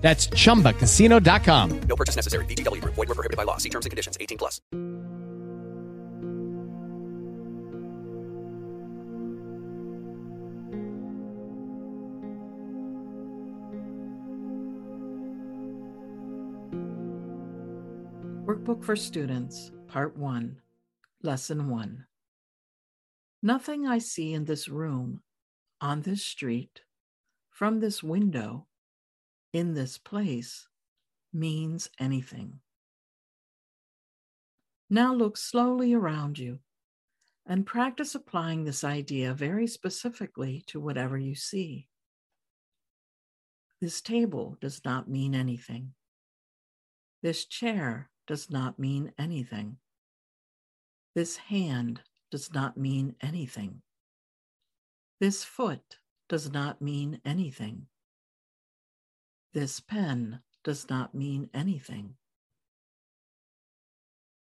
That's chumbacasino.com. No purchase necessary. VGW Group. Void were prohibited by law. See terms and conditions. 18 plus. Workbook for Students, Part 1, Lesson 1. Nothing I see in this room, on this street, from this window, in this place, means anything. Now look slowly around you and practice applying this idea very specifically to whatever you see. This table does not mean anything. This chair does not mean anything. This hand does not mean anything. This foot does not mean anything. This pen does not mean anything.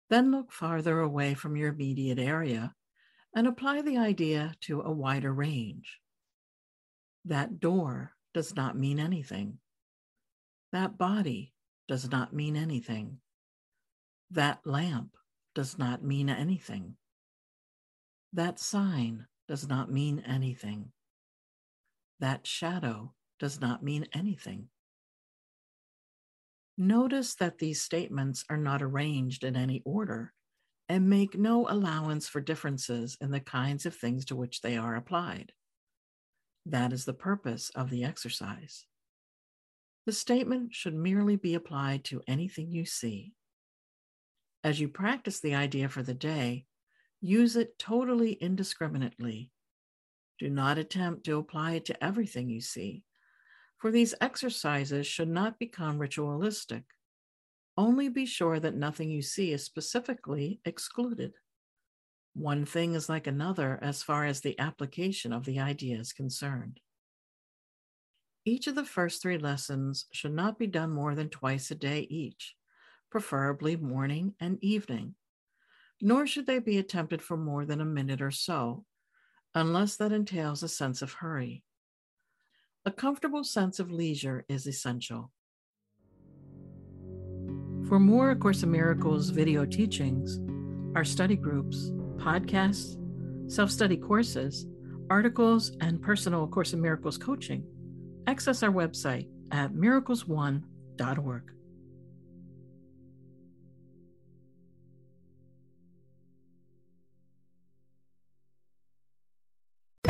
Then look farther away from your immediate area and apply the idea to a wider range. That door does not mean anything. That body does not mean anything. That lamp does not mean anything. That sign does not mean anything. That shadow does not mean anything. Notice that these statements are not arranged in any order and make no allowance for differences in the kinds of things to which they are applied. That is the purpose of the exercise. The statement should merely be applied to anything you see. As you practice the idea for the day, use it totally indiscriminately. Do not attempt to apply it to everything you see, for these exercises should not become ritualistic. Only be sure that nothing you see is specifically excluded. One thing is like another as far as the application of the idea is concerned. Each of the first three lessons should not be done more than twice a day each, preferably morning and evening, nor should they be attempted for more than a minute or so, unless that entails a sense of hurry. A comfortable sense of leisure is essential. For more Course in Miracles video teachings, our study groups, podcasts, self study courses, articles, and personal Course in Miracles coaching, access our website at miraclesone.org.